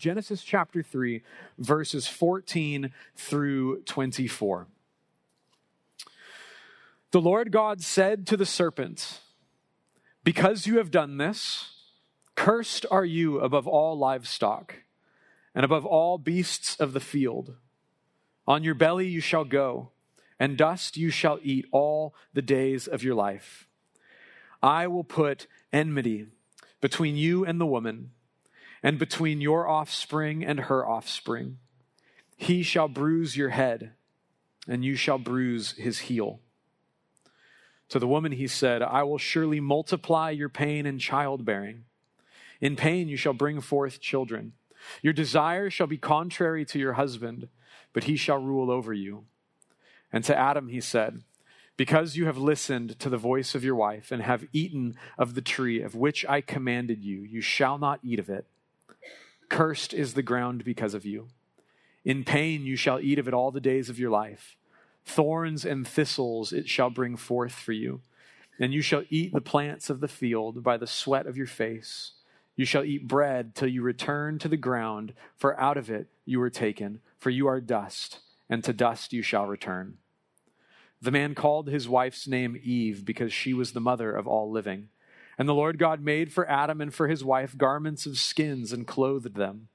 Genesis chapter 3, verses 14 through 24. The Lord God said to the serpent, Because you have done this, cursed are you above all livestock and above all beasts of the field. On your belly you shall go, and dust you shall eat all the days of your life. I will put enmity between you and the woman and between your offspring and her offspring. He shall bruise your head, and you shall bruise his heel. To the woman he said, I will surely multiply your pain in childbearing. In pain you shall bring forth children. Your desire shall be contrary to your husband, but he shall rule over you. And to Adam he said, Because you have listened to the voice of your wife and have eaten of the tree of which I commanded you, you shall not eat of it. Cursed is the ground because of you. In pain you shall eat of it all the days of your life. Thorns and thistles it shall bring forth for you. And you shall eat the plants of the field by the sweat of your face. You shall eat bread till you return to the ground, for out of it you were taken, for you are dust, and to dust you shall return. The man called his wife's name Eve because she was the mother of all living. And the Lord God made for Adam and for his wife garments of skins and clothed them.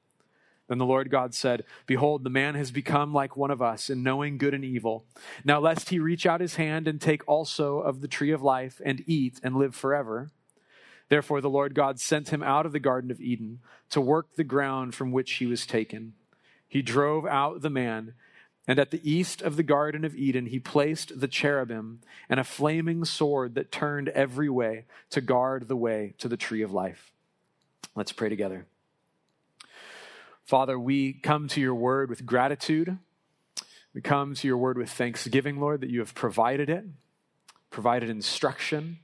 Then the Lord God said, Behold, the man has become like one of us in knowing good and evil. Now, lest he reach out his hand and take also of the tree of life and eat and live forever. Therefore, the Lord God sent him out of the Garden of Eden to work the ground from which he was taken. He drove out the man and at the east of the Garden of Eden, he placed the cherubim and a flaming sword that turned every way to guard the way to the tree of life. Let's pray together. Father, we come to your word with gratitude. We come to your word with thanksgiving, Lord, that you have provided it, provided instruction.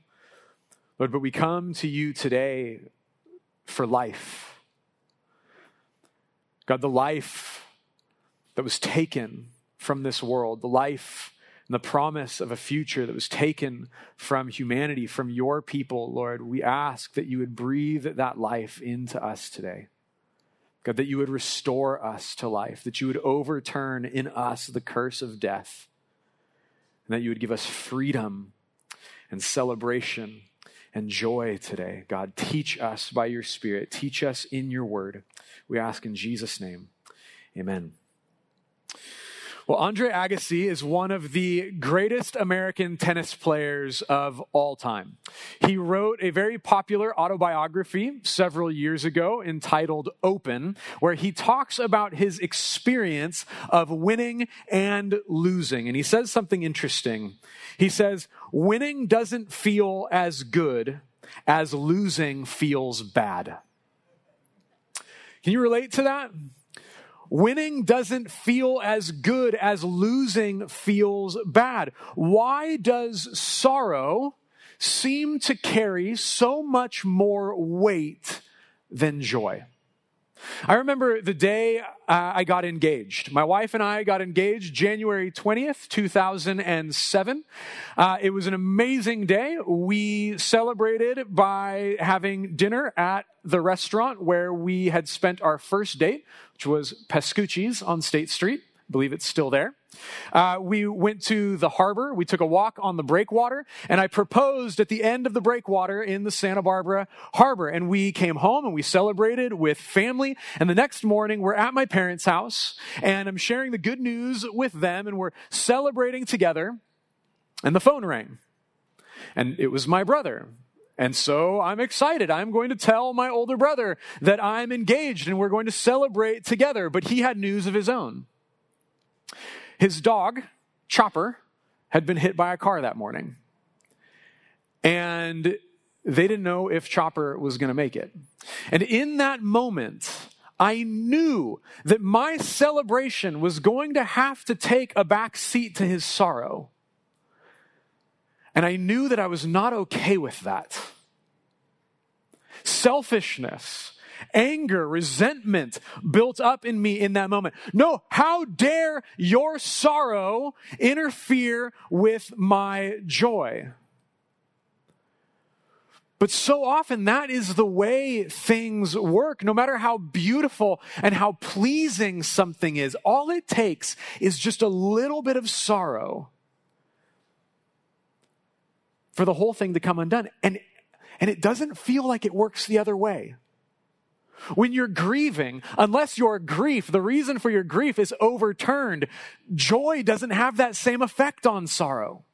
Lord, but we come to you today for life. God, the life that was taken from this world, the life and the promise of a future that was taken from humanity, from your people, Lord, we ask that you would breathe that life into us today. God, that you would restore us to life, that you would overturn in us the curse of death, and that you would give us freedom and celebration and joy today. God, teach us by your Spirit, teach us in your word. We ask in Jesus' name. Amen. Well, Andre Agassi is one of the greatest American tennis players of all time. He wrote a very popular autobiography several years ago entitled Open, where he talks about his experience of winning and losing. And he says something interesting. He says, Winning doesn't feel as good as losing feels bad. Can you relate to that? Winning doesn't feel as good as losing feels bad. Why does sorrow seem to carry so much more weight than joy? I remember the day uh, I got engaged. My wife and I got engaged January 20th, 2007. Uh, it was an amazing day. We celebrated by having dinner at the restaurant where we had spent our first date, which was Pascucci's on State Street. I believe it's still there. Uh, we went to the harbor. We took a walk on the breakwater, and I proposed at the end of the breakwater in the Santa Barbara harbor. And we came home and we celebrated with family. And the next morning, we're at my parents' house, and I'm sharing the good news with them, and we're celebrating together. And the phone rang, and it was my brother. And so I'm excited. I'm going to tell my older brother that I'm engaged and we're going to celebrate together. But he had news of his own. His dog, Chopper, had been hit by a car that morning. And they didn't know if Chopper was going to make it. And in that moment, I knew that my celebration was going to have to take a back seat to his sorrow. And I knew that I was not okay with that. Selfishness, anger, resentment built up in me in that moment. No, how dare your sorrow interfere with my joy? But so often that is the way things work. No matter how beautiful and how pleasing something is, all it takes is just a little bit of sorrow for the whole thing to come undone. And, and it doesn't feel like it works the other way. When you're grieving, unless your grief, the reason for your grief is overturned, joy doesn't have that same effect on sorrow.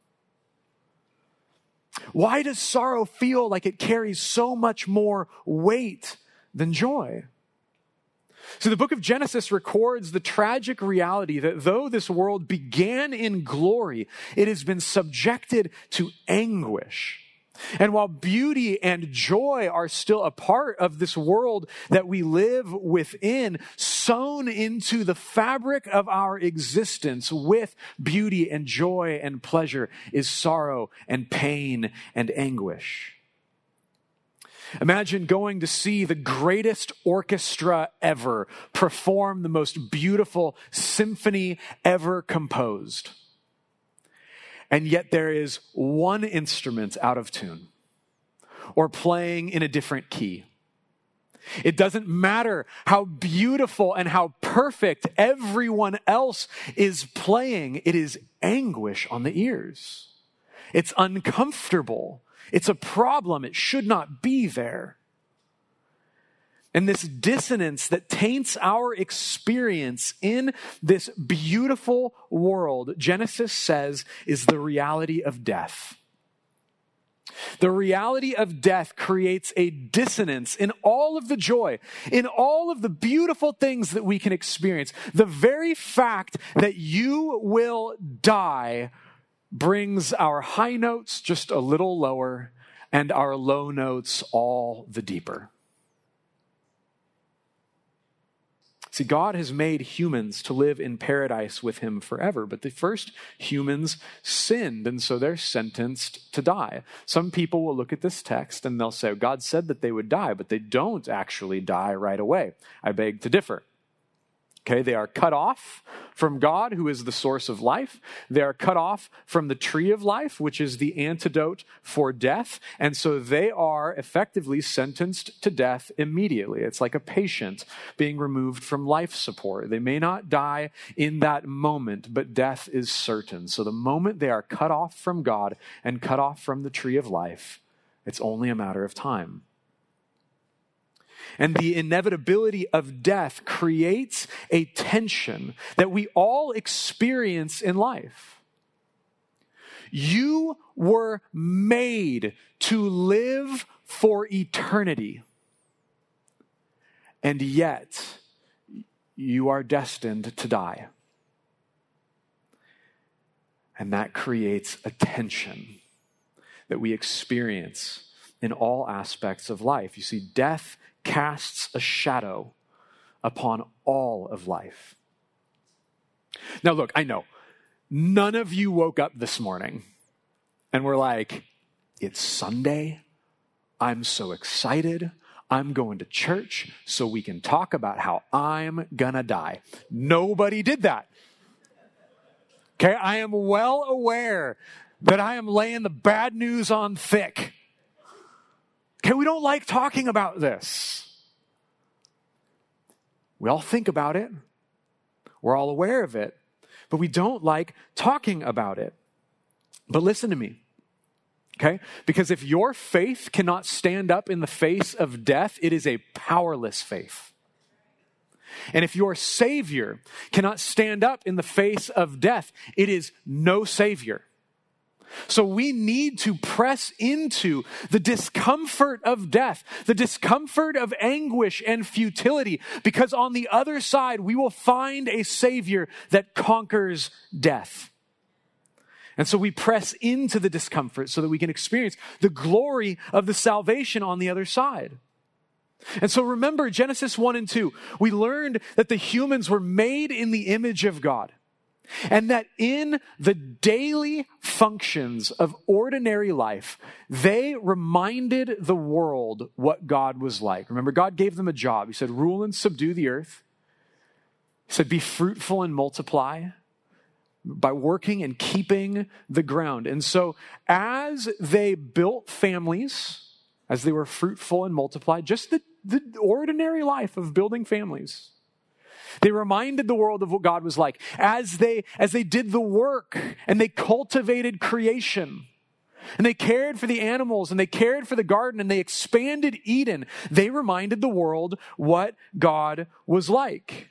Why does sorrow feel like it carries so much more weight than joy? So the book of Genesis records the tragic reality that though this world began in glory, it has been subjected to anguish. And while beauty and joy are still a part of this world that we live within, sewn into the fabric of our existence with beauty and joy and pleasure is sorrow and pain and anguish. Imagine going to see the greatest orchestra ever perform the most beautiful symphony ever composed and yet there is one instrument out of tune or playing in a different key. It doesn't matter how beautiful and how perfect everyone else is playing, it is anguish on the ears. It's uncomfortable. It's a problem. It should not be there. And this dissonance that taints our experience in this beautiful world, Genesis says, is the reality of death. The reality of death creates a dissonance in all of the joy, in all of the beautiful things that we can experience. The very fact that you will die brings our high notes just a little lower and our low notes all the deeper. See, God has made humans to live in paradise with him forever, but the first humans sinned, and so they're sentenced to die. Some people will look at this text and they'll say, God said that they would die, but they don't actually die right away. I beg to differ. Okay, they are cut off from God, who is the source of life. They are cut off from the tree of life, which is the antidote for death. And so they are effectively sentenced to death immediately. It's like a patient being removed from life support. They may not die in that moment, but death is certain. So the moment they are cut off from God and cut off from the tree of life, it's only a matter of time and the inevitability of death creates a tension that we all experience in life. You were made to live for eternity, and yet you are destined to die. And that creates a tension that we experience in all aspects of life. You see, death casts a shadow upon all of life. Now, look, I know none of you woke up this morning and were like, it's Sunday. I'm so excited. I'm going to church so we can talk about how I'm gonna die. Nobody did that. Okay, I am well aware that I am laying the bad news on thick. Okay, we don't like talking about this. We all think about it, we're all aware of it, but we don't like talking about it. But listen to me. Okay? Because if your faith cannot stand up in the face of death, it is a powerless faith. And if your Savior cannot stand up in the face of death, it is no Savior. So we need to press into the discomfort of death, the discomfort of anguish and futility, because on the other side, we will find a Savior that conquers death. And so we press into the discomfort so that we can experience the glory of the salvation on the other side. And so remember Genesis 1 and 2. We learned that the humans were made in the image of God. And that in the daily functions of ordinary life, they reminded the world what God was like. Remember, God gave them a job. He said, Rule and subdue the earth. He said, Be fruitful and multiply by working and keeping the ground. And so, as they built families, as they were fruitful and multiplied, just the, the ordinary life of building families. They reminded the world of what God was like as they, as they did the work and they cultivated creation. And they cared for the animals and they cared for the garden and they expanded Eden. They reminded the world what God was like.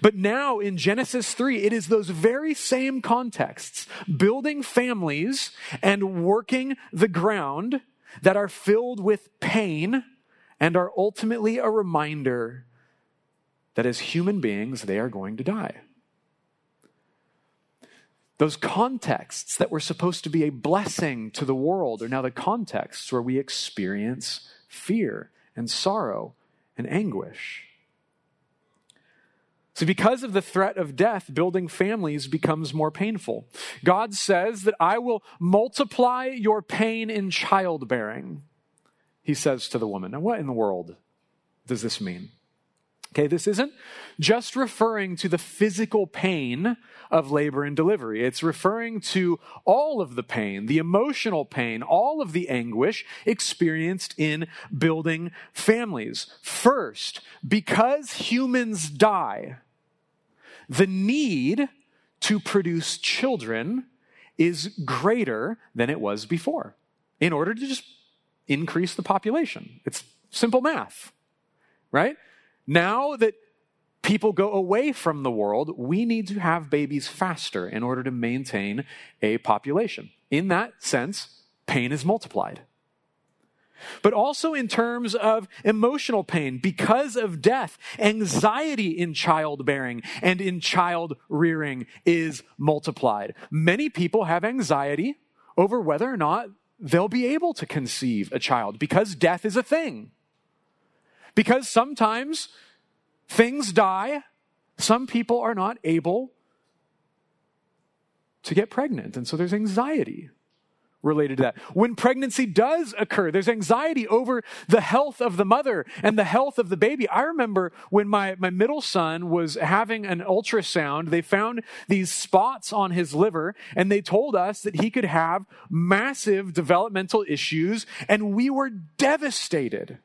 But now in Genesis 3, it is those very same contexts, building families and working the ground, that are filled with pain and are ultimately a reminder that as human beings, they are going to die. Those contexts that were supposed to be a blessing to the world are now the contexts where we experience fear and sorrow and anguish. So, because of the threat of death, building families becomes more painful. God says that I will multiply your pain in childbearing, he says to the woman. Now, what in the world does this mean? Okay, this isn't just referring to the physical pain of labor and delivery. It's referring to all of the pain, the emotional pain, all of the anguish experienced in building families. First, because humans die, the need to produce children is greater than it was before in order to just increase the population. It's simple math, right? Now that people go away from the world, we need to have babies faster in order to maintain a population. In that sense, pain is multiplied. But also in terms of emotional pain because of death, anxiety in childbearing and in child rearing is multiplied. Many people have anxiety over whether or not they'll be able to conceive a child because death is a thing. Because sometimes things die, some people are not able to get pregnant. And so there's anxiety related to that. When pregnancy does occur, there's anxiety over the health of the mother and the health of the baby. I remember when my, my middle son was having an ultrasound, they found these spots on his liver and they told us that he could have massive developmental issues and we were devastated.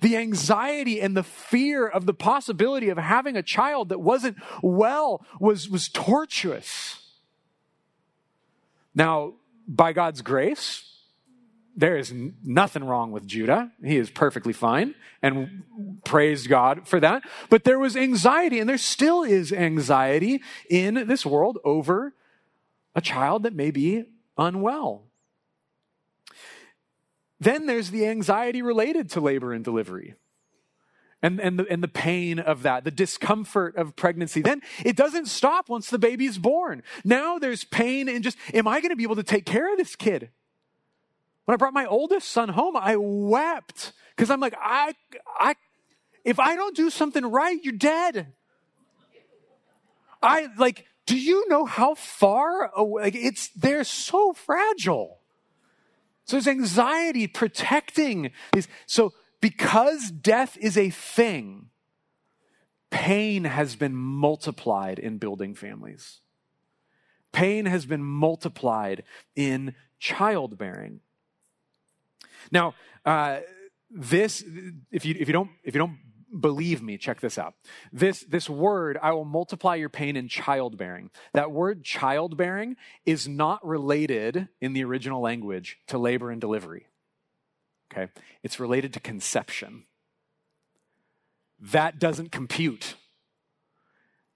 The anxiety and the fear of the possibility of having a child that wasn't well was, was tortuous. Now, by God's grace, there is nothing wrong with Judah. He is perfectly fine and praise God for that. But there was anxiety, and there still is anxiety in this world over a child that may be unwell. Then there's the anxiety related to labor and delivery and, and, the, and the pain of that, the discomfort of pregnancy. Then it doesn't stop once the baby's born. Now there's pain and just, am I going to be able to take care of this kid? When I brought my oldest son home, I wept because I'm like, I, I, if I don't do something right, you're dead. I like, do you know how far away? Like, it's, they're so fragile. So there's anxiety protecting these. So because death is a thing, pain has been multiplied in building families. Pain has been multiplied in childbearing. Now, uh, this, if you, if you don't, if you don't believe me, check this out. This, this word, I will multiply your pain in childbearing. That word childbearing is not related in the original language to labor and delivery okay? It's related to conception. That doesn't compute.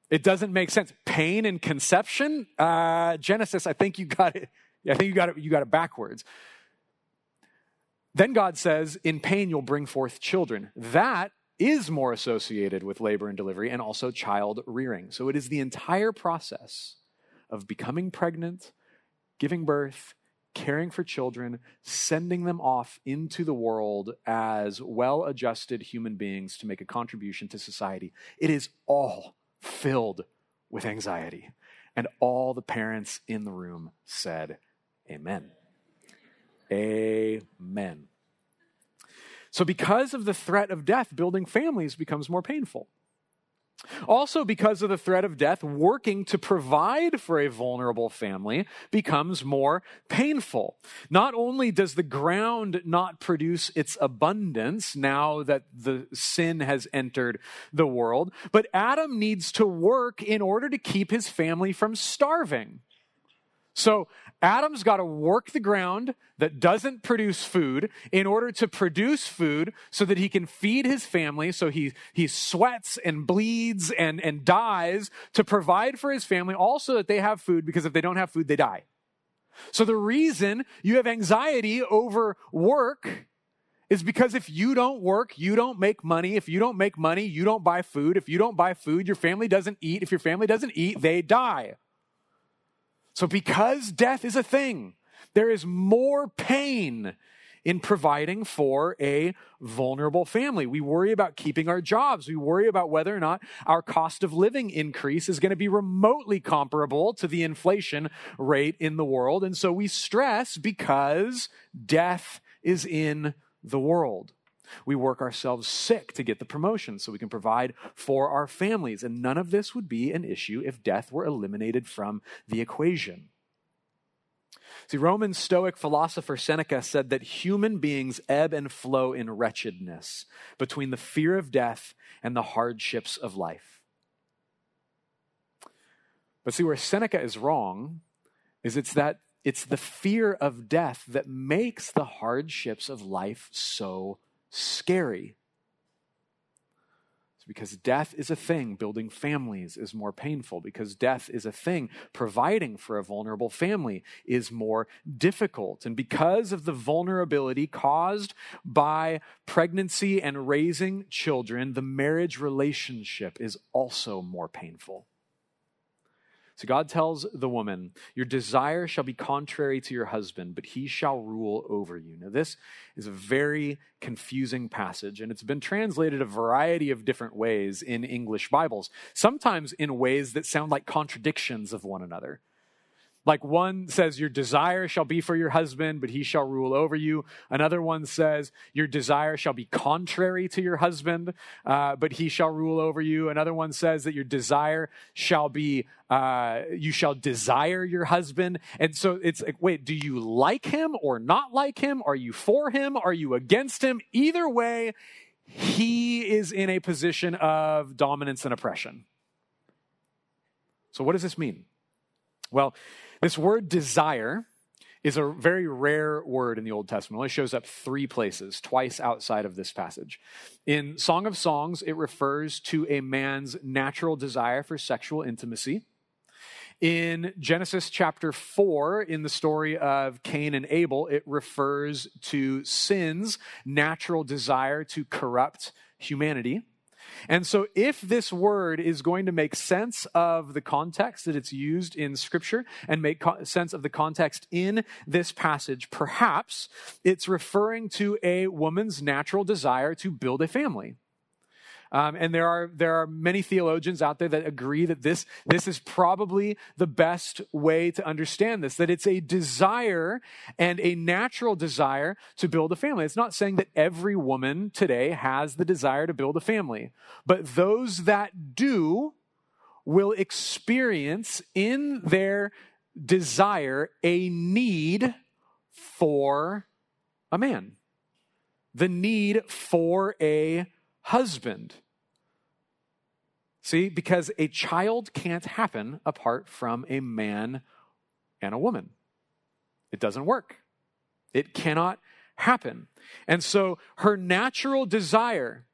It doesn't make sense. Pain and conception, uh, Genesis, I think you got it. I think you got it. You got it backwards. Then God says, "In pain you'll bring forth children." That is more associated with labor and delivery, and also child rearing. So it is the entire process of becoming pregnant, giving birth, caring for children, sending them off into the world as well adjusted human beings to make a contribution to society. It is all filled with anxiety. And all the parents in the room said, Amen. Amen. So, because of the threat of death, building families becomes more painful. Also, because of the threat of death, working to provide for a vulnerable family becomes more painful. Not only does the ground not produce its abundance now that the sin has entered the world, but Adam needs to work in order to keep his family from starving. So Adam's got to work the ground that doesn't produce food in order to produce food so that he can feed his family. So he, he sweats and bleeds and, and dies to provide for his family, also that they have food because if they don't have food, they die. So the reason you have anxiety over work is because if you don't work, you don't make money. If you don't make money, you don't buy food. If you don't buy food, your family doesn't eat. If your family doesn't eat, they die. So, because death is a thing, there is more pain in providing for a vulnerable family. We worry about keeping our jobs. We worry about whether or not our cost of living increase is going to be remotely comparable to the inflation rate in the world. And so we stress because death is in the world. We work ourselves sick to get the promotion so we can provide for our families. And none of this would be an issue if death were eliminated from the equation. See, Roman Stoic philosopher Seneca said that human beings ebb and flow in wretchedness between the fear of death and the hardships of life. But see, where Seneca is wrong is it's that it's the fear of death that makes the hardships of life so scary. It's because death is a thing. Building families is more painful. Because death is a thing. Providing for a vulnerable family is more difficult. And because of the vulnerability caused by pregnancy and raising children, the marriage relationship is also more painful. So God tells the woman, Your desire shall be contrary to your husband, but he shall rule over you. Now, this is a very confusing passage, and it's been translated a variety of different ways in English Bibles, sometimes in ways that sound like contradictions of one another. Like one says, Your desire shall be for your husband, but he shall rule over you. Another one says, Your desire shall be contrary to your husband, uh, but he shall rule over you. Another one says that your desire shall be, uh, you shall desire your husband. And so it's like, wait, do you like him or not like him? Are you for him? Are you against him? Either way, he is in a position of dominance and oppression. So, what does this mean? Well, this word desire is a very rare word in the Old Testament. It only shows up three places, twice outside of this passage. In Song of Songs, it refers to a man's natural desire for sexual intimacy. In Genesis chapter 4, in the story of Cain and Abel, it refers to sin's natural desire to corrupt humanity. And so, if this word is going to make sense of the context that it's used in Scripture and make co- sense of the context in this passage, perhaps it's referring to a woman's natural desire to build a family. Um, and there are, there are many theologians out there that agree that this, this is probably the best way to understand this, that it's a desire and a natural desire to build a family. It's not saying that every woman today has the desire to build a family, but those that do will experience in their desire a need for a man, the need for a husband. See, because a child can't happen apart from a man and a woman. It doesn't work. It cannot happen. And so her natural desire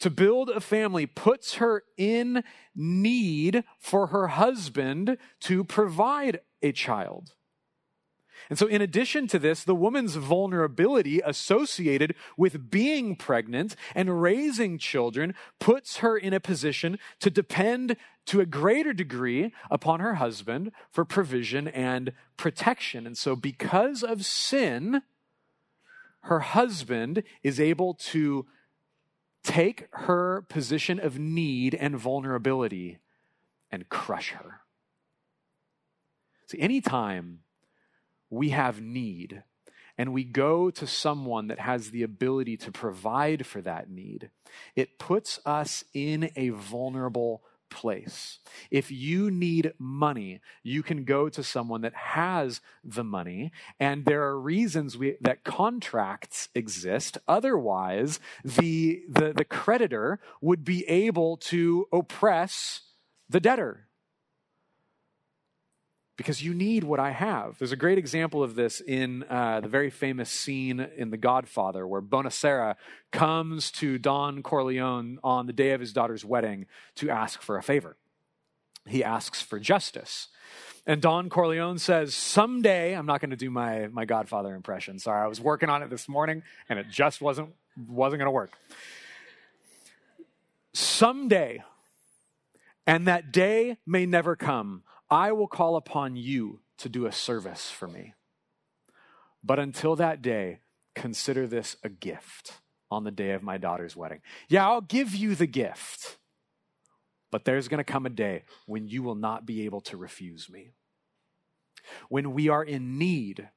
to build a family puts her in need for her husband to provide a child. And so, in addition to this, the woman's vulnerability associated with being pregnant and raising children puts her in a position to depend to a greater degree upon her husband for provision and protection. And so, because of sin, her husband is able to take her position of need and vulnerability and crush her. See, anytime we have need and we go to someone that has the ability to provide for that need, it puts us in a vulnerable place. If you need money, you can go to someone that has the money, and there are reasons we, that contracts exist. Otherwise, the, the, the creditor would be able to oppress the debtor because you need what I have. There's a great example of this in uh, the very famous scene in The Godfather, where Bonasera comes to Don Corleone on the day of his daughter's wedding to ask for a favor. He asks for justice. And Don Corleone says, Someday, I'm not going to do my, my Godfather impression. Sorry, I was working on it this morning and it just wasn't, wasn't going to work. Someday, and that day may never come, I will call upon you to do a service for me. But until that day, consider this a gift on the day of my daughter's wedding. Yeah, I'll give you the gift, but there's going to come a day when you will not be able to refuse me. When we are in need,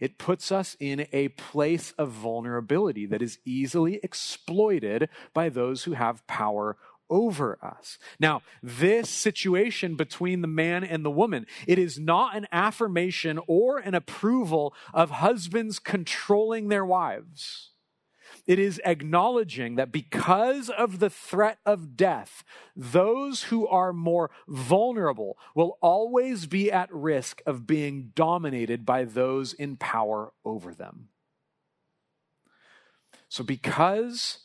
it puts us in a place of vulnerability that is easily exploited by those who have power over us. Now, this situation between the man and the woman, it is not an affirmation or an approval of husbands controlling their wives. It is acknowledging that because of the threat of death, those who are more vulnerable will always be at risk of being dominated by those in power over them. So, because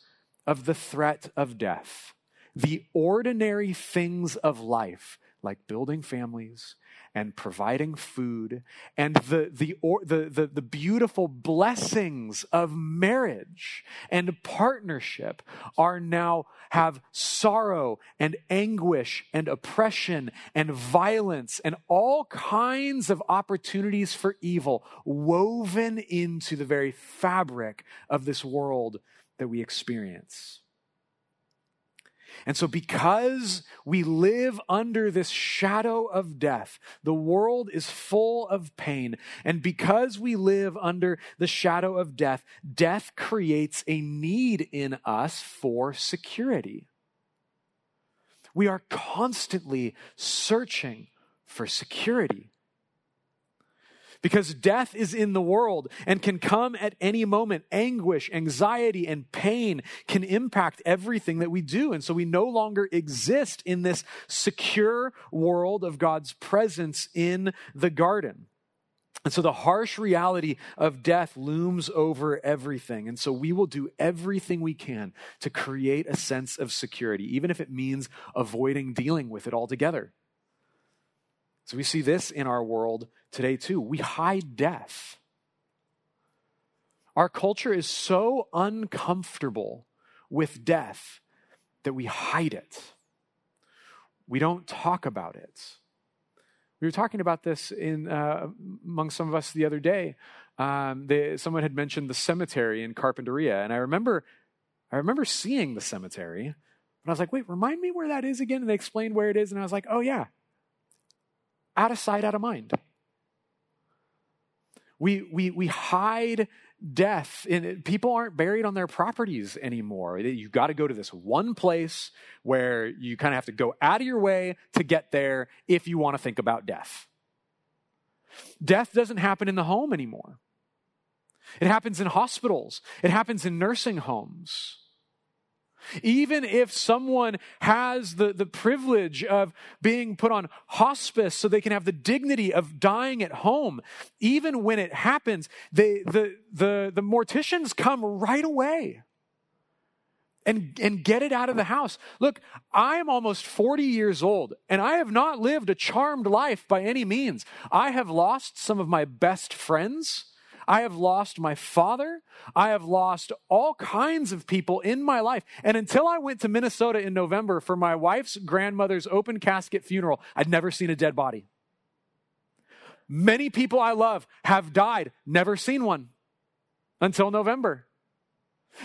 of the threat of death, the ordinary things of life, like building families and providing food and the, the, or, the, the, the beautiful blessings of marriage and partnership are now have sorrow and anguish and oppression and violence and all kinds of opportunities for evil woven into the very fabric of this world that we experience. And so, because we live under this shadow of death, the world is full of pain. And because we live under the shadow of death, death creates a need in us for security. We are constantly searching for security because death is in the world and can come at any moment. Anguish, anxiety, and pain can impact everything that we do. And so we no longer exist in this secure world of God's presence in the garden. And so the harsh reality of death looms over everything. And so we will do everything we can to create a sense of security, even if it means avoiding dealing with it altogether. So we see this in our world today too. We hide death. Our culture is so uncomfortable with death that we hide it. We don't talk about it. We were talking about this in uh, among some of us the other day. Um, they, someone had mentioned the cemetery in Carpinteria, and I remember, I remember seeing the cemetery, and I was like, "Wait, remind me where that is again?" And they explained where it is, and I was like, "Oh yeah, out of sight, out of mind. We, we, we hide death. And people aren't buried on their properties anymore. You've got to go to this one place where you kind of have to go out of your way to get there if you want to think about death. Death doesn't happen in the home anymore. It happens in hospitals. It happens in nursing homes. Even if someone has the, the privilege of being put on hospice so they can have the dignity of dying at home, even when it happens, they, the, the, the morticians come right away and, and get it out of the house. Look, I am almost 40 years old and I have not lived a charmed life by any means. I have lost some of my best friends. I have lost my father. I have lost all kinds of people in my life. And until I went to Minnesota in November for my wife's grandmother's open casket funeral, I'd never seen a dead body. Many people I love have died, never seen one until November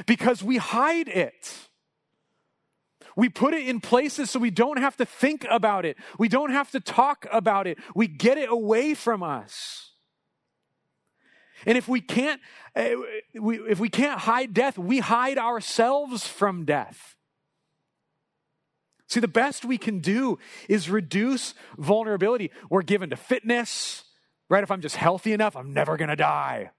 because we hide it. We put it in places so we don't have to think about it. We don't have to talk about it. We get it away from us. And if we can't, eh, if we can't hide death, we hide ourselves from death. See, the best we can do is reduce vulnerability. We're given to fitness, right? If I'm just healthy enough, I'm never going to die.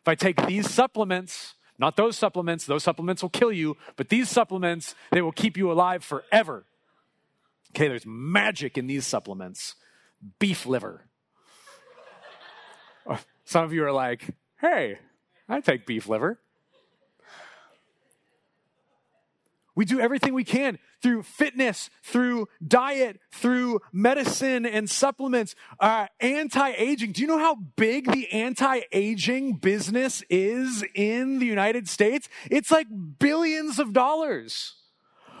If I take these supplements, not those supplements, those supplements will kill you, but these supplements, they will keep you alive forever. Okay, there's magic in these supplements. Beef liver. Some of you are like, hey, I take beef liver. We do everything we can through fitness, through diet, through medicine and supplements, uh, anti aging. Do you know how big the anti aging business is in the United States? It's like billions of dollars.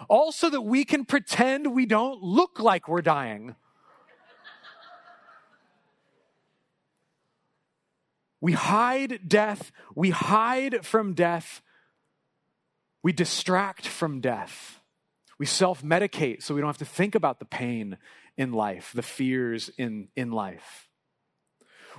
Also, that we can pretend we don't look like we're dying. We hide death. We hide from death. We distract from death. We self medicate so we don't have to think about the pain in life, the fears in, in life.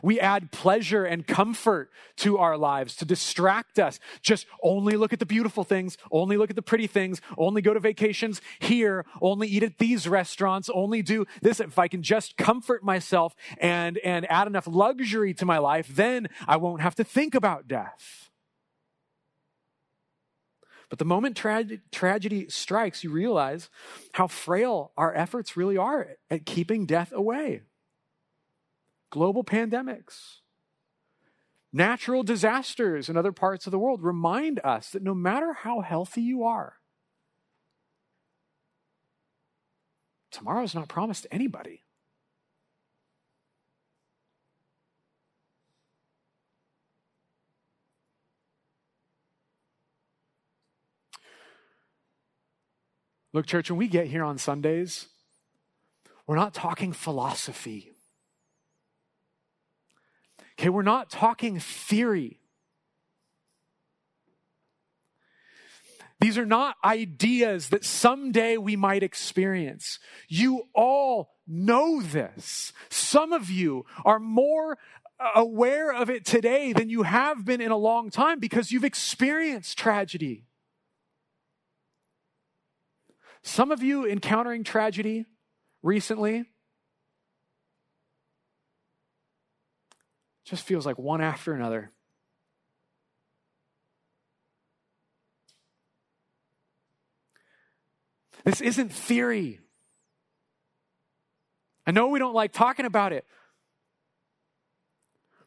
We add pleasure and comfort to our lives to distract us. Just only look at the beautiful things, only look at the pretty things, only go to vacations here, only eat at these restaurants, only do this. If I can just comfort myself and, and add enough luxury to my life, then I won't have to think about death. But the moment tra- tragedy strikes, you realize how frail our efforts really are at keeping death away. Global pandemics, natural disasters in other parts of the world remind us that no matter how healthy you are, tomorrow is not promised to anybody. Look, church, when we get here on Sundays, we're not talking philosophy. Okay, we're not talking theory. These are not ideas that someday we might experience. You all know this. Some of you are more aware of it today than you have been in a long time because you've experienced tragedy. Some of you encountering tragedy recently just feels like one after another. This isn't theory. I know we don't like talking about it,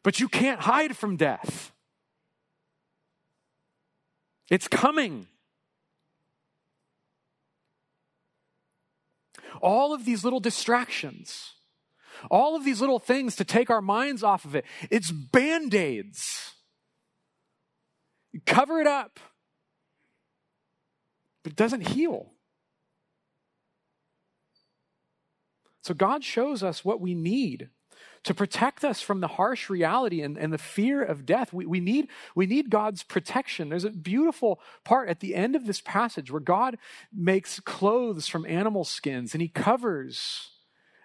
but you can't hide from death. It's coming. all of these little distractions, all of these little things to take our minds off of it. It's band aids. Cover it up, but it doesn't heal. So God shows us what we need to protect us from the harsh reality and, and the fear of death. We, we, need, we need God's protection. There's a beautiful part at the end of this passage where God makes clothes from animal skins and he covers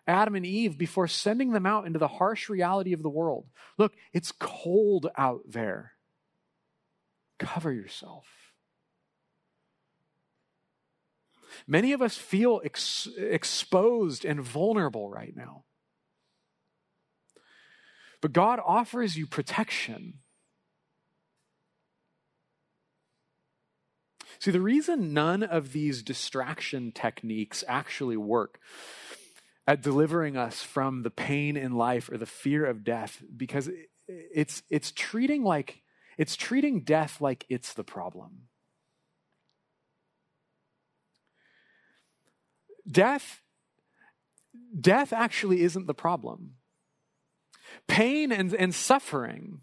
Adam and Eve before sending them out into the harsh reality of the world. Look, it's cold out there. Cover yourself. Many of us feel ex- exposed and vulnerable right now. But God offers you protection. See, the reason none of these distraction techniques actually work at delivering us from the pain in life or the fear of death because it's it's treating like it's treating death like it's the problem. Death death actually isn't the problem. Pain and, and suffering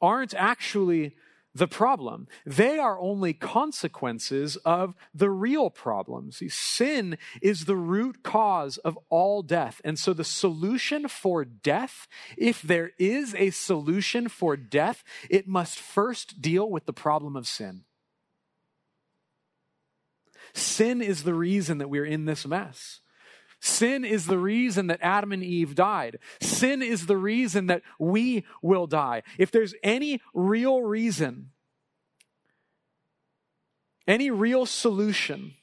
aren't actually the problem. They are only consequences of the real problem. See, sin is the root cause of all death. And so the solution for death, if there is a solution for death, it must first deal with the problem of sin. Sin is the reason that we're in this mess. Sin is the reason that Adam and Eve died. Sin is the reason that we will die. If there's any real reason, any real solution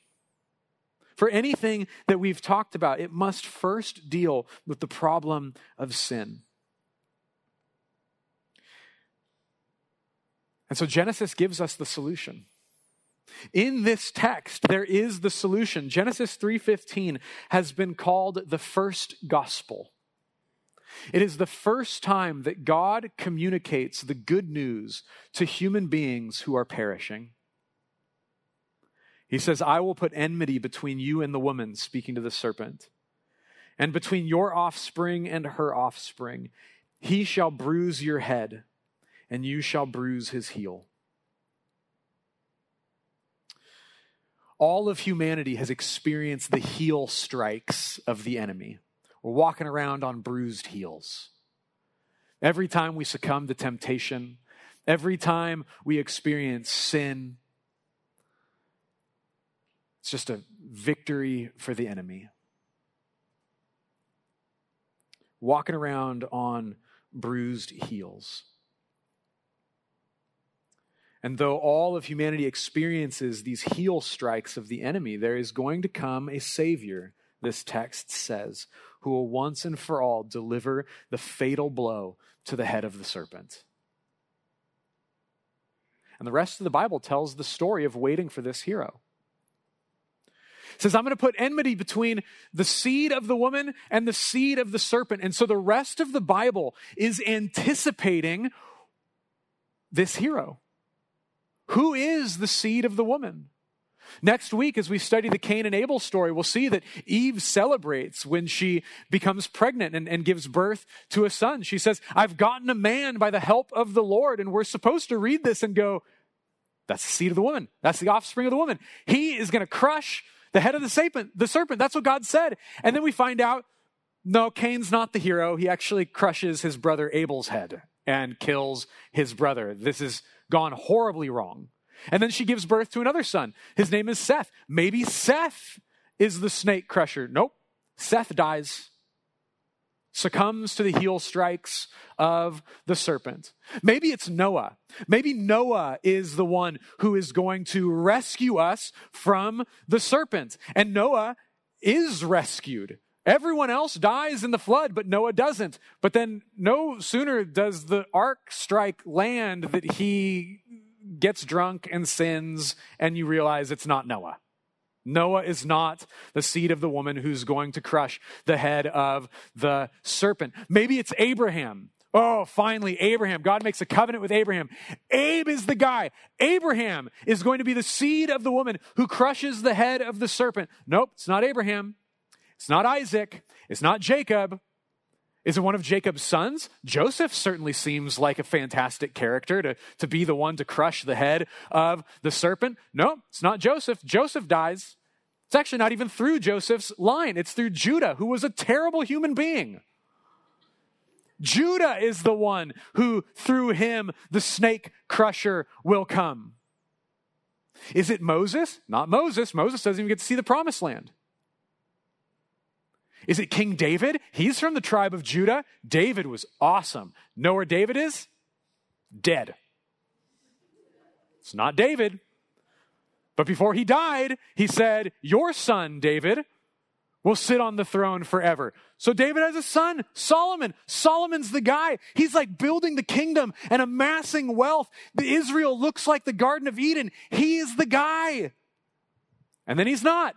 for anything that we've talked about, it must first deal with the problem of sin. And so Genesis gives us the solution. In this text there is the solution. Genesis 3:15 has been called the first gospel. It is the first time that God communicates the good news to human beings who are perishing. He says, I will put enmity between you and the woman, speaking to the serpent, and between your offspring and her offspring. He shall bruise your head, and you shall bruise his heel. All of humanity has experienced the heel strikes of the enemy. We're walking around on bruised heels. Every time we succumb to temptation, every time we experience sin, it's just a victory for the enemy. Walking around on bruised heels. And though all of humanity experiences these heel strikes of the enemy, there is going to come a Savior, this text says, who will once and for all deliver the fatal blow to the head of the serpent. And the rest of the Bible tells the story of waiting for this hero. It says, I'm going to put enmity between the seed of the woman and the seed of the serpent. And so the rest of the Bible is anticipating this hero. Who is the seed of the woman? Next week, as we study the Cain and Abel story, we'll see that Eve celebrates when she becomes pregnant and, and, gives birth to a son. She says, I've gotten a man by the help of the Lord. And we're supposed to read this and go, that's the seed of the woman. That's the offspring of the woman. He is going to crush the head of the serpent. The serpent. That's what God said. And then we find out, no, Cain's not the hero. He actually crushes his brother Abel's head and kills his brother. This is gone horribly wrong. And then she gives birth to another son. His name is Seth. Maybe Seth is the snake crusher. Nope. Seth dies, succumbs to the heel strikes of the serpent. Maybe it's Noah. Maybe Noah is the one who is going to rescue us from the serpent. And Noah is rescued. Everyone else dies in the flood, but Noah doesn't. But then no sooner does the ark strike land that he gets drunk and sins, and you realize it's not Noah. Noah is not the seed of the woman who's going to crush the head of the serpent. Maybe it's Abraham. Oh, finally, Abraham. God makes a covenant with Abraham. Abe is the guy. Abraham is going to be the seed of the woman who crushes the head of the serpent. Nope, it's not Abraham. It's not Isaac. It's not Jacob. Is it one of Jacob's sons? Joseph certainly seems like a fantastic character to, to be the one to crush the head of the serpent. No, it's not Joseph. Joseph dies. It's actually not even through Joseph's line, it's through Judah, who was a terrible human being. Judah is the one who, through him, the snake crusher will come. Is it Moses? Not Moses. Moses doesn't even get to see the promised land. Is it King David? He's from the tribe of Judah. David was awesome. Know where David is? Dead. It's not David. But before he died, he said, Your son, David, will sit on the throne forever. So David has a son, Solomon. Solomon's the guy. He's like building the kingdom and amassing wealth. The Israel looks like the Garden of Eden. He is the guy. And then he's not.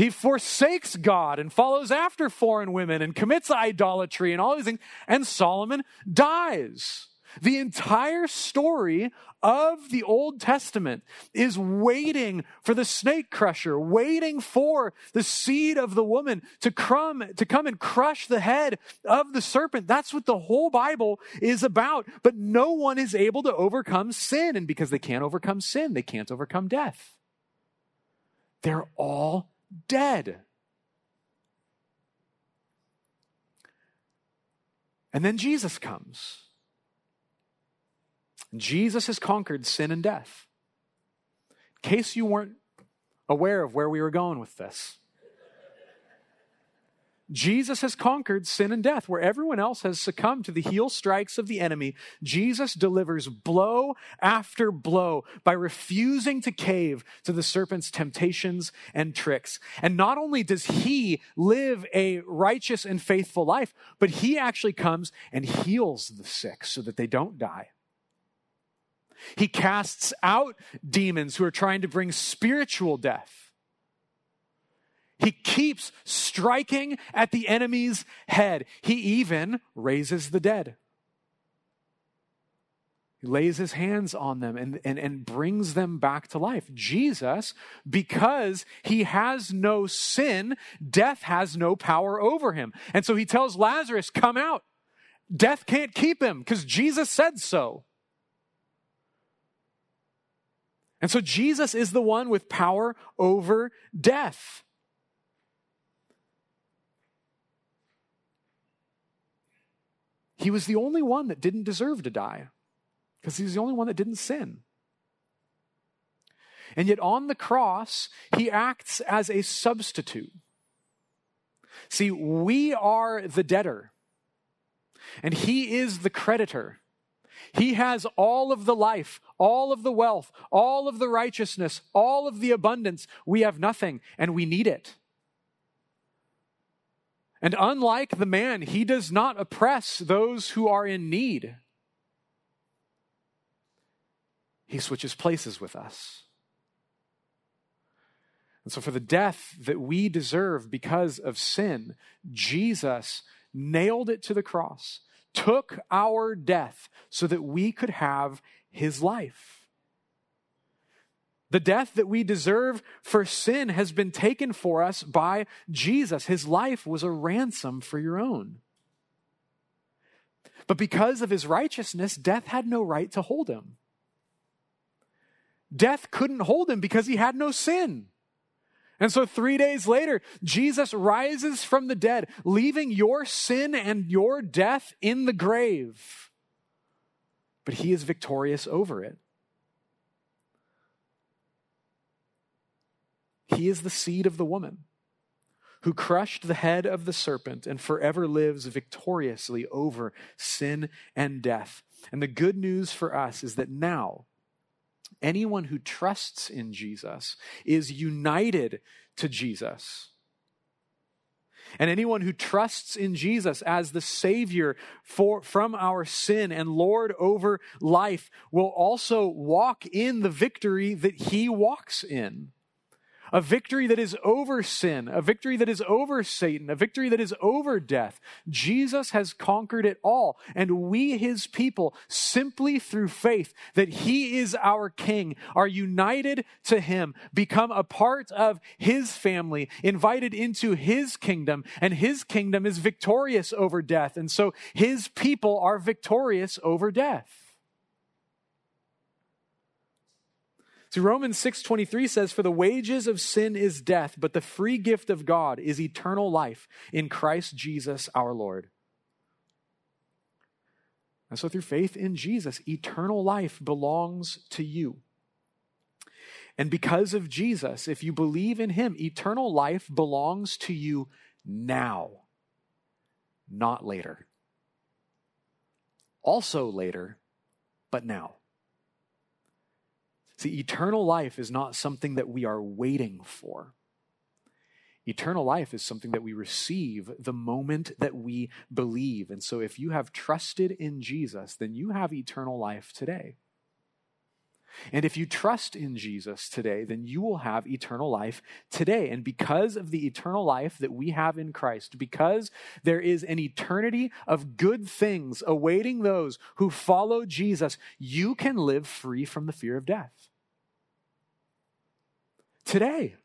He forsakes God and follows after foreign women and commits idolatry and all these things. And Solomon dies. The entire story of the Old Testament is waiting for the snake crusher, waiting for the seed of the woman to come, to come and crush the head of the serpent. That's what the whole Bible is about. But no one is able to overcome sin. And because they can't overcome sin, they can't overcome death. They're all dead. And then Jesus comes. Jesus has conquered sin and death. In case you weren't aware of where we were going with this, Jesus has conquered sin and death. Where everyone else has succumbed to the heel strikes of the enemy, Jesus delivers blow after blow by refusing to cave to the serpent's temptations and tricks. And not only does he live a righteous and faithful life, but he actually comes and heals the sick so that they don't die. He casts out demons who are trying to bring spiritual death. He keeps striking at the enemy's head. He even raises the dead. He lays his hands on them and, and, and brings them back to life. Jesus, because he has no sin, death has no power over him. And so he tells Lazarus, Come out. Death can't keep him because Jesus said so. And so Jesus is the one with power over death. He was the only one that didn't deserve to die because he was the only one that didn't sin. And yet on the cross, he acts as a substitute. See, we are the debtor, and he is the creditor. He has all of the life, all of the wealth, all of the righteousness, all of the abundance. We have nothing, and we need it. And unlike the man, he does not oppress those who are in need. He switches places with us. And so, for the death that we deserve because of sin, Jesus nailed it to the cross, took our death so that we could have his life. The death that we deserve for sin has been taken for us by Jesus. His life was a ransom for your own. But because of his righteousness, death had no right to hold him. Death couldn't hold him because he had no sin. And so, three days later, Jesus rises from the dead, leaving your sin and your death in the grave. But he is victorious over it. He is the seed of the woman who crushed the head of the serpent and forever lives victoriously over sin and death. And the good news for us is that now, anyone who trusts in Jesus is united to Jesus. And anyone who trusts in Jesus as the Savior for, from our sin and Lord over life will also walk in the victory that He walks in a victory that is over sin, a victory that is over Satan, a victory that is over death. Jesus has conquered it all. And we, his people, simply through faith that he is our king, are united to him, become a part of his family, invited into his kingdom, and his kingdom is victorious over death. And so his people are victorious over death. See, Romans 6.23 says, For the wages of sin is death, but the free gift of God is eternal life in Christ Jesus our Lord. And so through faith in Jesus, eternal life belongs to you. And because of Jesus, if you believe in him, eternal life belongs to you now, not later. Also later, but now. See, eternal life is not something that we are waiting for. Eternal life is something that we receive the moment that we believe. And so, if you have trusted in Jesus, then you have eternal life today. And if you trust in Jesus today, then you will have eternal life today. And because of the eternal life that we have in Christ, because there is an eternity of good things awaiting those who follow Jesus, you can live free from the fear of death today.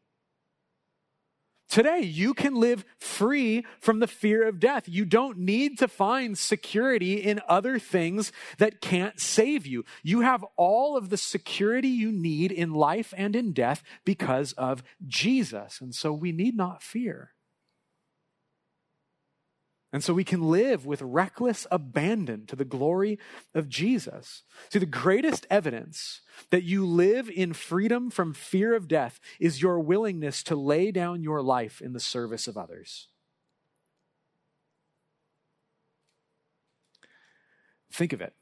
Today, you can live free from the fear of death. You don't need to find security in other things that can't save you. You have all of the security you need in life and in death because of Jesus. And so we need not fear. And so we can live with reckless abandon to the glory of Jesus. See, the greatest evidence that you live in freedom from fear of death is your willingness to lay down your life in the service of others. Think of it.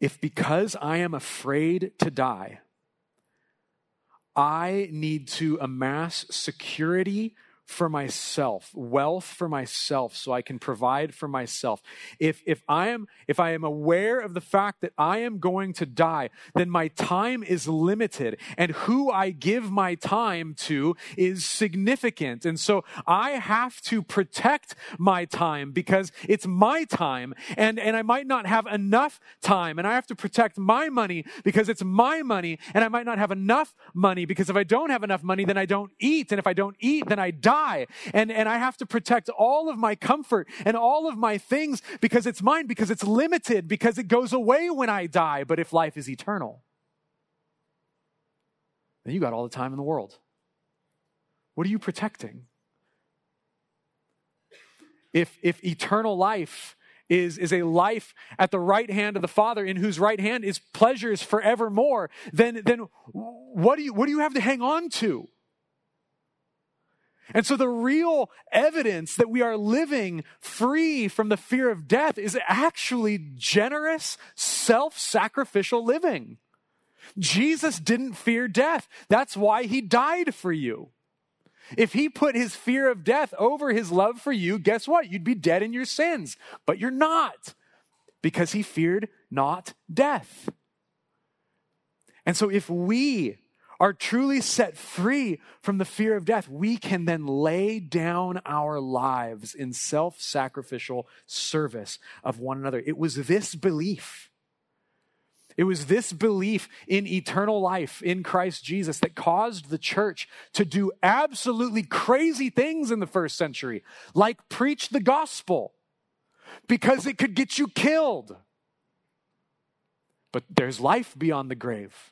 If because I am afraid to die, I need to amass security for myself, wealth for myself so I can provide for myself. If if I am if I am aware of the fact that I am going to die, then my time is limited and who I give my time to is significant. And so I have to protect my time because it's my time and and I might not have enough time and I have to protect my money because it's my money and I might not have enough money because if I don't have enough money then I don't eat and if I don't eat then I die And, and I have to protect all of my comfort and all of my things because it's mine, because it's limited, because it goes away when I die. But if life is eternal, then you got all the time in the world. What are you protecting? If, if eternal life is, is a life at the right hand of the Father, in whose right hand is pleasures forevermore, then, then what, do you, what do you have to hang on to? And so the real evidence that we are living free from the fear of death is actually generous, self-sacrificial living. Jesus didn't fear death. That's why he died for you. If he put his fear of death over his love for you, guess what? You'd be dead in your sins. But you're not because he feared not death. And so if we are truly set free from the fear of death, we can then lay down our lives in self sacrificial service of one another. It was this belief. It was this belief in eternal life in Christ Jesus that caused the church to do absolutely crazy things in the first century, like preach the gospel, because it could get you killed. But there's life beyond the grave.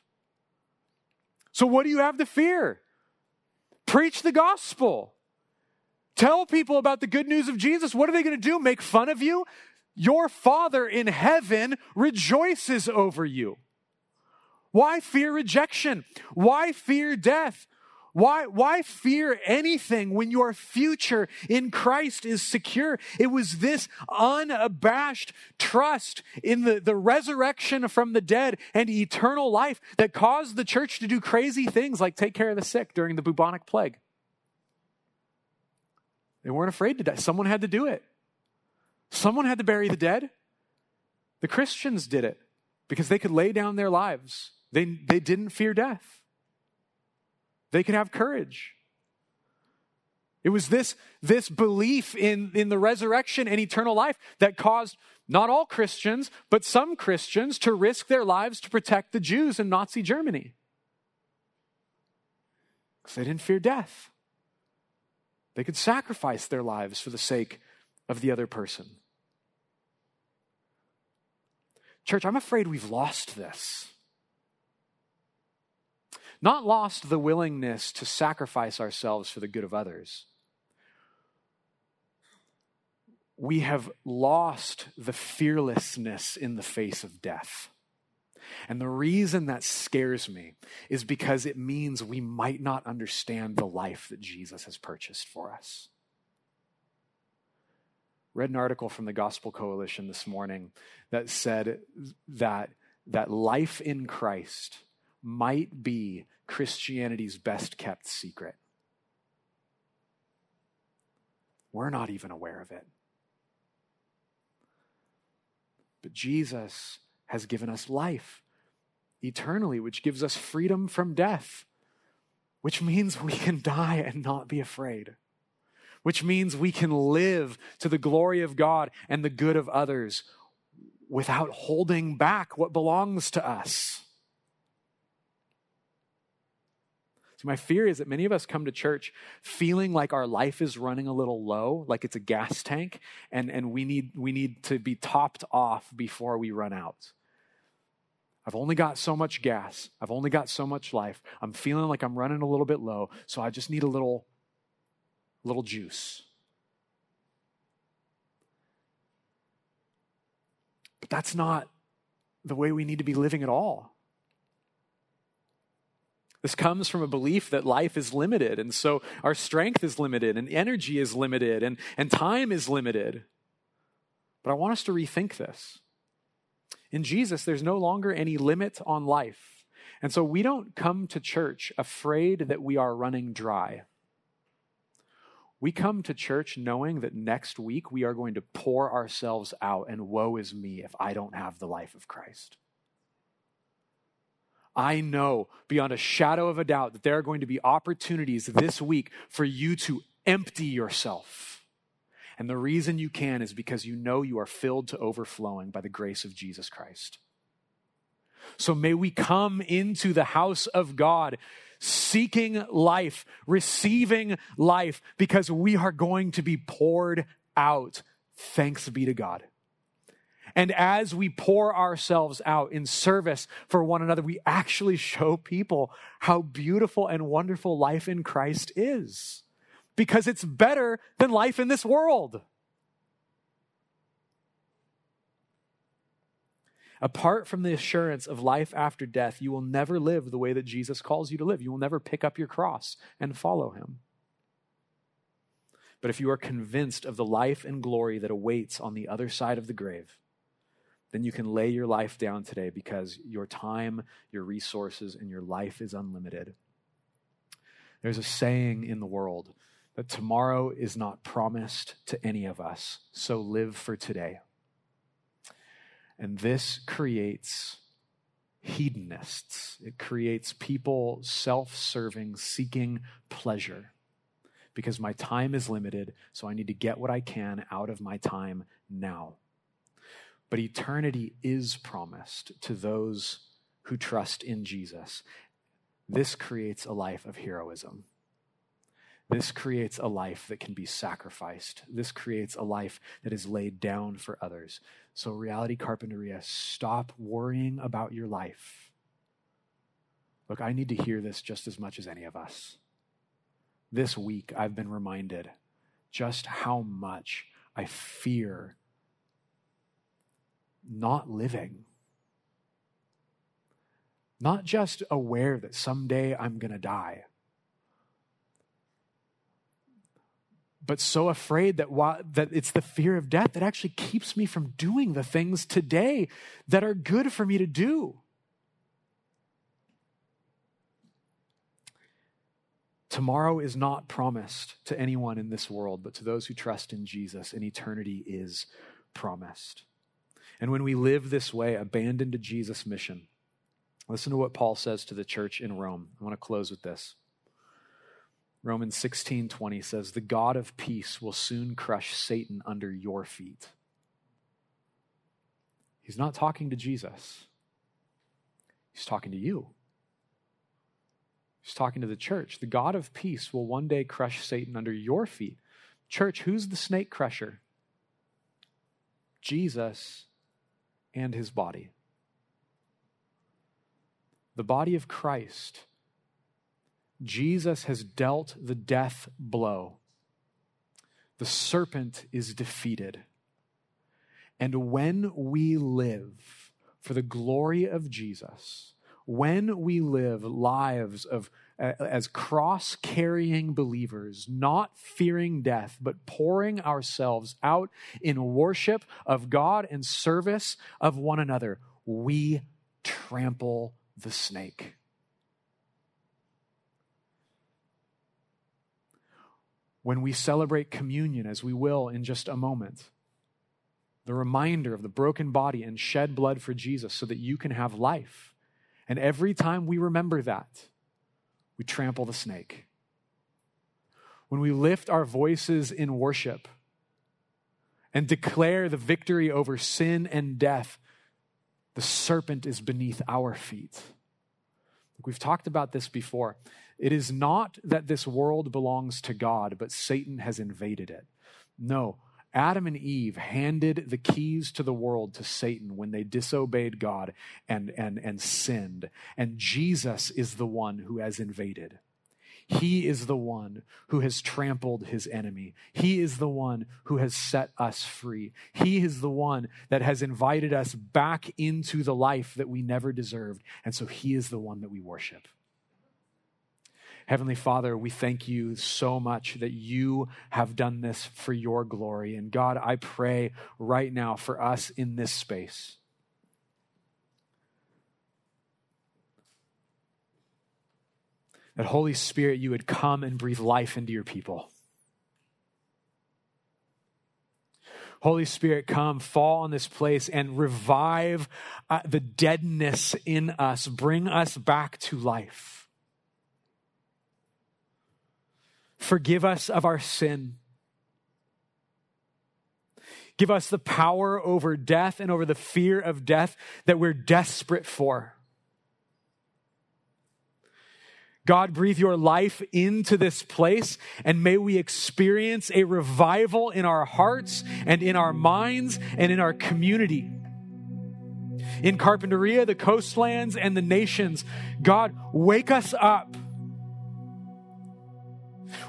So, what do you have to fear? Preach the gospel. Tell people about the good news of Jesus. What are they going to do? Make fun of you? Your Father in heaven rejoices over you. Why fear rejection? Why fear death? Why, why fear anything when your future in Christ is secure? It was this unabashed trust in the, the resurrection from the dead and eternal life that caused the church to do crazy things like take care of the sick during the bubonic plague. They weren't afraid to die. Someone had to do it. Someone had to bury the dead. The Christians did it because they could lay down their lives. They, they didn't fear death. They could have courage. It was this, this belief in, in the resurrection and eternal life that caused not all Christians, but some Christians to risk their lives to protect the Jews in Nazi Germany. Because they didn't fear death. They could sacrifice their lives for the sake of the other person. Church, I'm afraid we've lost this not lost the willingness to sacrifice ourselves for the good of others. We have lost the fearlessness in the face of death. And the reason that scares me is because it means we might not understand the life that Jesus has purchased for us. Read an article from the Gospel Coalition this morning that said that, that life in Christ might be Christianity's best kept secret. We're not even aware of it. But Jesus has given us life eternally, which gives us freedom from death, which means we can die and not be afraid, which means we can live to the glory of God and the good of others without holding back what belongs to us. So, my fear is that many of us come to church feeling like our life is running a little low, like it's a gas tank, and, and we, need, we need to be topped off before we run out. I've only got so much gas. I've only got so much life. I'm feeling like I'm running a little bit low, so I just need a little, little juice. But that's not the way we need to be living at all. This comes from a belief that life is limited, and so our strength is limited, and energy is limited, and, and time is limited. But I want us to rethink this. In Jesus, there's no longer any limit on life. And so we don't come to church afraid that we are running dry. We come to church knowing that next week we are going to pour ourselves out, and woe is me if I don't have the life of Christ. I know beyond a shadow of a doubt that there are going to be opportunities this week for you to empty yourself. And the reason you can is because you know you are filled to overflowing by the grace of Jesus Christ. So may we come into the house of God seeking life, receiving life, because we are going to be poured out. Thanks be to God. And as we pour ourselves out in service for one another, we actually show people how beautiful and wonderful life in Christ is. Because it's better than life in this world. Apart from the assurance of life after death, you will never live the way that Jesus calls you to live. You will never pick up your cross and follow him. But if you are convinced of the life and glory that awaits on the other side of the grave, then you can lay your life down today because your time, your resources, and your life is unlimited. There's a saying in the world that tomorrow is not promised to any of us, so live for today. And this creates hedonists. It creates people self serving, seeking pleasure. Because my time is limited, so I need to get what I can out of my time now. But eternity is promised to those who trust in Jesus. This creates a life of heroism. This creates a life that can be sacrificed. This creates a life that is laid down for others. So, Reality Carpinteria, stop worrying about your life. Look, I need to hear this just as much as any of us. This week, I've been reminded just how much I fear not living. Not just aware that someday I'm going to die but so afraid that, that it's the fear of death that actually keeps me from doing the things today that are good for me to do. Tomorrow is not promised to anyone in this world, but to those who trust in Jesus, and eternity is promised. And when we live this way, abandoned to Jesus' mission, listen to what Paul says to the church in Rome. I want to close with this. Romans 16:20 says, "The God of peace will soon crush Satan under your feet." He's not talking to Jesus. He's talking to you. He's talking to the church. The God of peace will one day crush Satan under your feet. Church, who's the snake crusher? Jesus and his body. The body of Christ Jesus has dealt the death blow. The serpent is defeated. And when we live for the glory of Jesus, when we live lives of as cross carrying believers, not fearing death, but pouring ourselves out in worship of God and service of one another, we trample the snake. when we celebrate communion, as we will in just a moment. The reminder of the broken body and shed blood for Jesus so that you can have life. And every time we remember that, we trample the snake. When we lift our voices in worship and declare the victory over sin and death, the serpent is beneath our feet. We've talked about this before. It is not that this world belongs to God, but Satan has invaded it. No, Adam and Eve handed the keys to the world to Satan when they disobeyed God and, and, and sinned. And Jesus is the one who has invaded. He is the one who has trampled his enemy. He is the one who has set us free. He is the one that has invited us back into the life that we never deserved. And so he is the one that we worship. Heavenly Father, we thank you so much that you have done this for your glory. And God, I pray right now for us in this space. That Holy Spirit, you would come and breathe life into your people. Holy Spirit, come, fall on this place and revive uh, the deadness in us. Bring us back to life. Forgive us of our sin. Give us the power over death and over the fear of death that we're desperate for. God, breathe your life into this place, and may we experience a revival in our hearts and in our minds and in our community. In Carpinteria, the coastlands, and the nations, God, wake us up.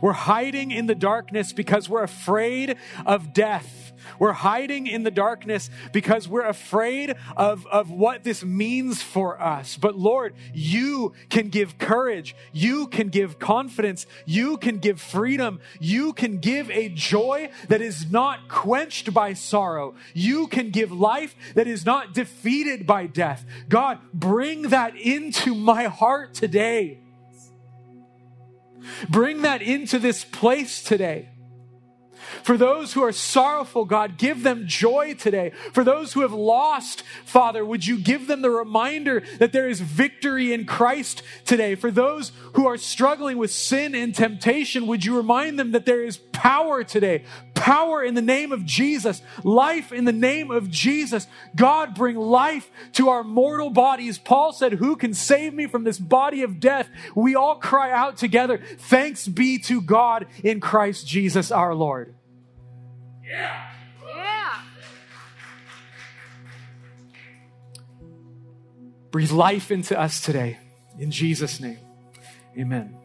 We're hiding in the darkness because we're afraid of death. We're hiding in the darkness because we're afraid of, of what this means for us. But Lord, you can give courage. You can give confidence. You can give freedom. You can give a joy that is not quenched by sorrow. You can give life that is not defeated by death. God, bring that into my heart today. Bring that into this place today. For those who are sorrowful, God, give them joy today. For those who have lost, Father, would you give them the reminder that there is victory in Christ today? For those who are struggling with sin and temptation, would you remind them that there is power today? Power in the name of Jesus, life in the name of Jesus. God, bring life to our mortal bodies. Paul said, Who can save me from this body of death? We all cry out together, Thanks be to God in Christ Jesus our Lord. Yeah. Yeah. Breathe life into us today. In Jesus' name, amen.